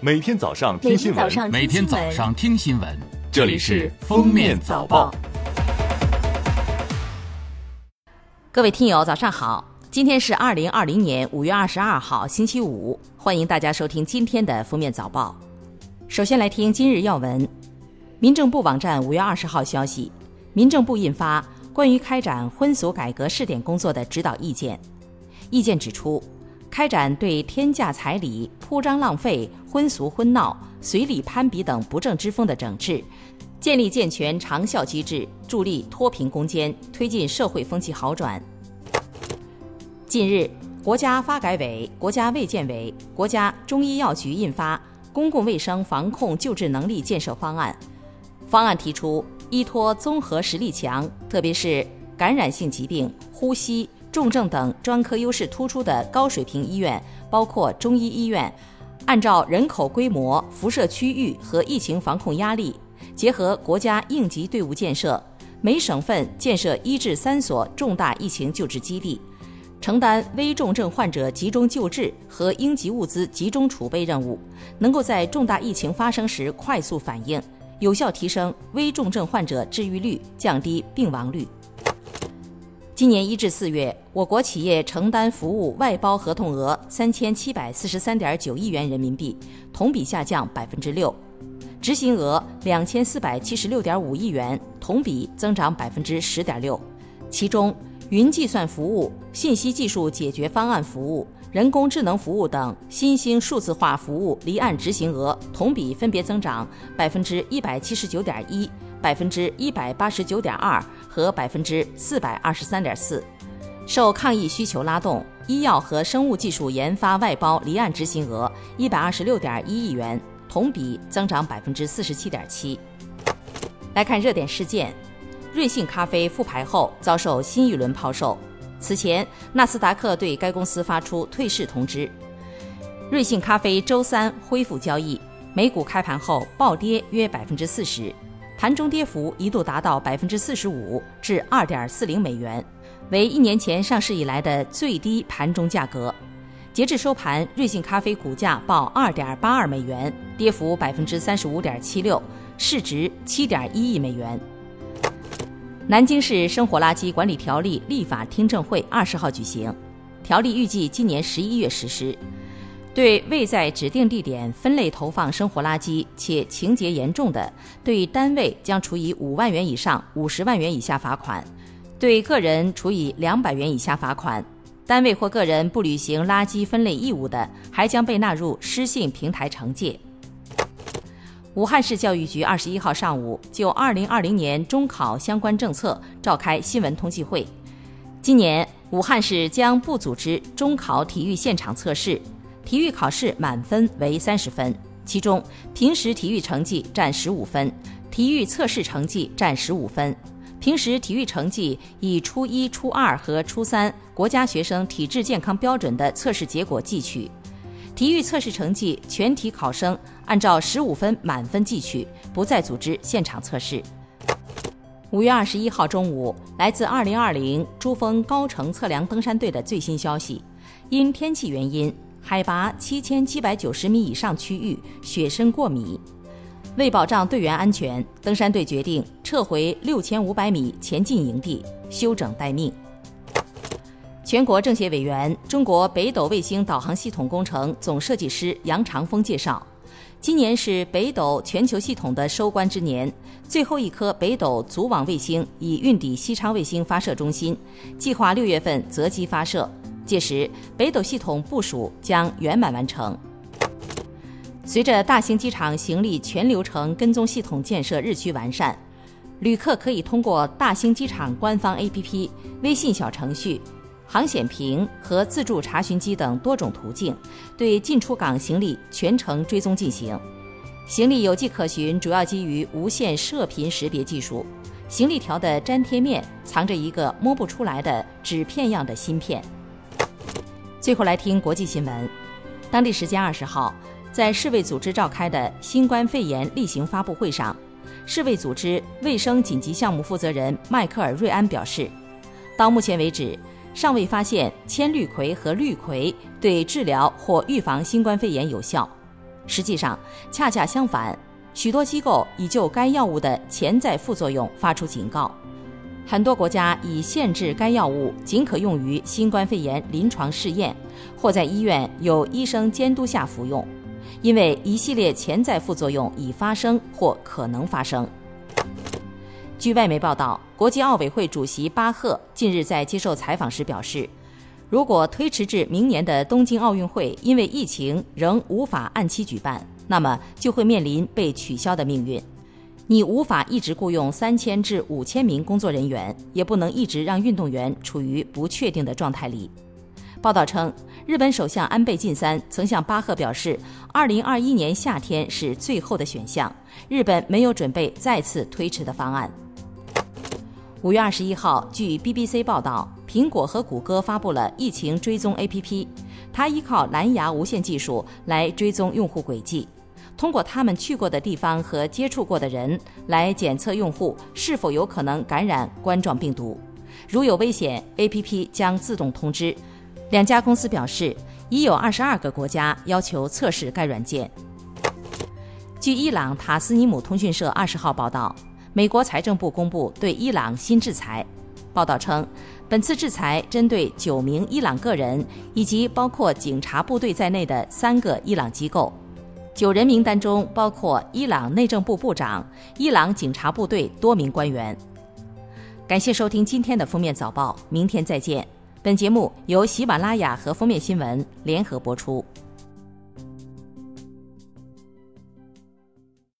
每天早上听新闻，每天早上听新闻，这里是《封面早报》。各位听友，早上好！今天是二零二零年五月二十二号，星期五。欢迎大家收听今天的《封面早报》。首先来听今日要闻。民政部网站五月二十号消息，民政部印发关于开展婚俗改革试点工作的指导意见。意见指出。开展对天价彩礼、铺张浪费、婚俗婚闹、随礼攀比等不正之风的整治，建立健全长效机制，助力脱贫攻坚，推进社会风气好转。近日，国家发改委、国家卫健委、国家中医药局印发《公共卫生防控救治能力建设方案》，方案提出，依托综合实力强，特别是感染性疾病、呼吸。重症等专科优势突出的高水平医院，包括中医医院，按照人口规模、辐射区域和疫情防控压力，结合国家应急队伍建设，每省份建设一至三所重大疫情救治基地，承担危重症患者集中救治和应急物资集中储备任务，能够在重大疫情发生时快速反应，有效提升危重症患者治愈率，降低病亡率。今年一至四月，我国企业承担服务外包合同额三千七百四十三点九亿元人民币，同比下降百分之六；执行额两千四百七十六点五亿元，同比增长百分之十点六。其中，云计算服务、信息技术解决方案服务、人工智能服务等新兴数字化服务离岸执行额同比分别增长百分之一百七十九点一。百分之一百八十九点二和百分之四百二十三点四，受抗疫需求拉动，医药和生物技术研发外包离岸执行额一百二十六点一亿元，同比增长百分之四十七点七。来看热点事件，瑞幸咖啡复牌后遭受新一轮抛售，此前纳斯达克对该公司发出退市通知。瑞幸咖啡周三恢复交易，美股开盘后暴跌约百分之四十。盘中跌幅一度达到百分之四十五，至二点四零美元，为一年前上市以来的最低盘中价格。截至收盘，瑞幸咖啡股价报二点八二美元，跌幅百分之三十五点七六，市值七点一亿美元。南京市生活垃圾管理条例立法听证会二十号举行，条例预计今年十一月实施。对未在指定地点分类投放生活垃圾且情节严重的，对单位将处以五万元以上五十万元以下罚款；对个人处以两百元以下罚款。单位或个人不履行垃圾分类义务的，还将被纳入失信平台惩戒。武汉市教育局二十一号上午就二零二零年中考相关政策召开新闻通气会。今年，武汉市将不组织中考体育现场测试。体育考试满分为三十分，其中平时体育成绩占十五分，体育测试成绩占十五分。平时体育成绩以初一、初二和初三国家学生体质健康标准的测试结果计取，体育测试成绩全体考生按照十五分满分计取，不再组织现场测试。五月二十一号中午，来自二零二零珠峰高程测量登山队的最新消息，因天气原因。海拔七千七百九十米以上区域雪深过米，为保障队员安全，登山队决定撤回六千五百米前进营地休整待命。全国政协委员、中国北斗卫星导航系统工程总设计师杨长峰介绍，今年是北斗全球系统的收官之年，最后一颗北斗组网卫星已运抵西昌卫星发射中心，计划六月份择机发射。届时，北斗系统部署将圆满完成。随着大兴机场行李全流程跟踪系统建设日趋完善，旅客可以通过大兴机场官方 APP、微信小程序、航显屏和自助查询机等多种途径，对进出港行李全程追踪进行。行李有迹可循，主要基于无线射频识别技术。行李条的粘贴面藏着一个摸不出来的纸片样的芯片。最后来听国际新闻。当地时间二十号，在世卫组织召开的新冠肺炎例行发布会上，世卫组织卫生紧急项目负责人迈克尔·瑞安表示，到目前为止，尚未发现铅氯喹和氯喹对治疗或预防新冠肺炎有效。实际上，恰恰相反，许多机构已就该药物的潜在副作用发出警告。很多国家已限制该药物仅可用于新冠肺炎临床试验，或在医院有医生监督下服用，因为一系列潜在副作用已发生或可能发生。据外媒报道，国际奥委会主席巴赫近日在接受采访时表示，如果推迟至明年的东京奥运会因为疫情仍无法按期举办，那么就会面临被取消的命运。你无法一直雇佣三千至五千名工作人员，也不能一直让运动员处于不确定的状态里。报道称，日本首相安倍晋三曾向巴赫表示，二零二一年夏天是最后的选项，日本没有准备再次推迟的方案。五月二十一号，据 BBC 报道，苹果和谷歌发布了疫情追踪 APP，它依靠蓝牙无线技术来追踪用户轨迹。通过他们去过的地方和接触过的人来检测用户是否有可能感染冠状病毒，如有危险，A.P.P 将自动通知。两家公司表示，已有二十二个国家要求测试该软件。据伊朗塔斯尼姆通讯社二十号报道，美国财政部公布对伊朗新制裁。报道称，本次制裁针对九名伊朗个人以及包括警察部队在内的三个伊朗机构。九人名单中包括伊朗内政部部长、伊朗警察部队多名官员。感谢收听今天的封面早报，明天再见。本节目由喜马拉雅和封面新闻联合播出。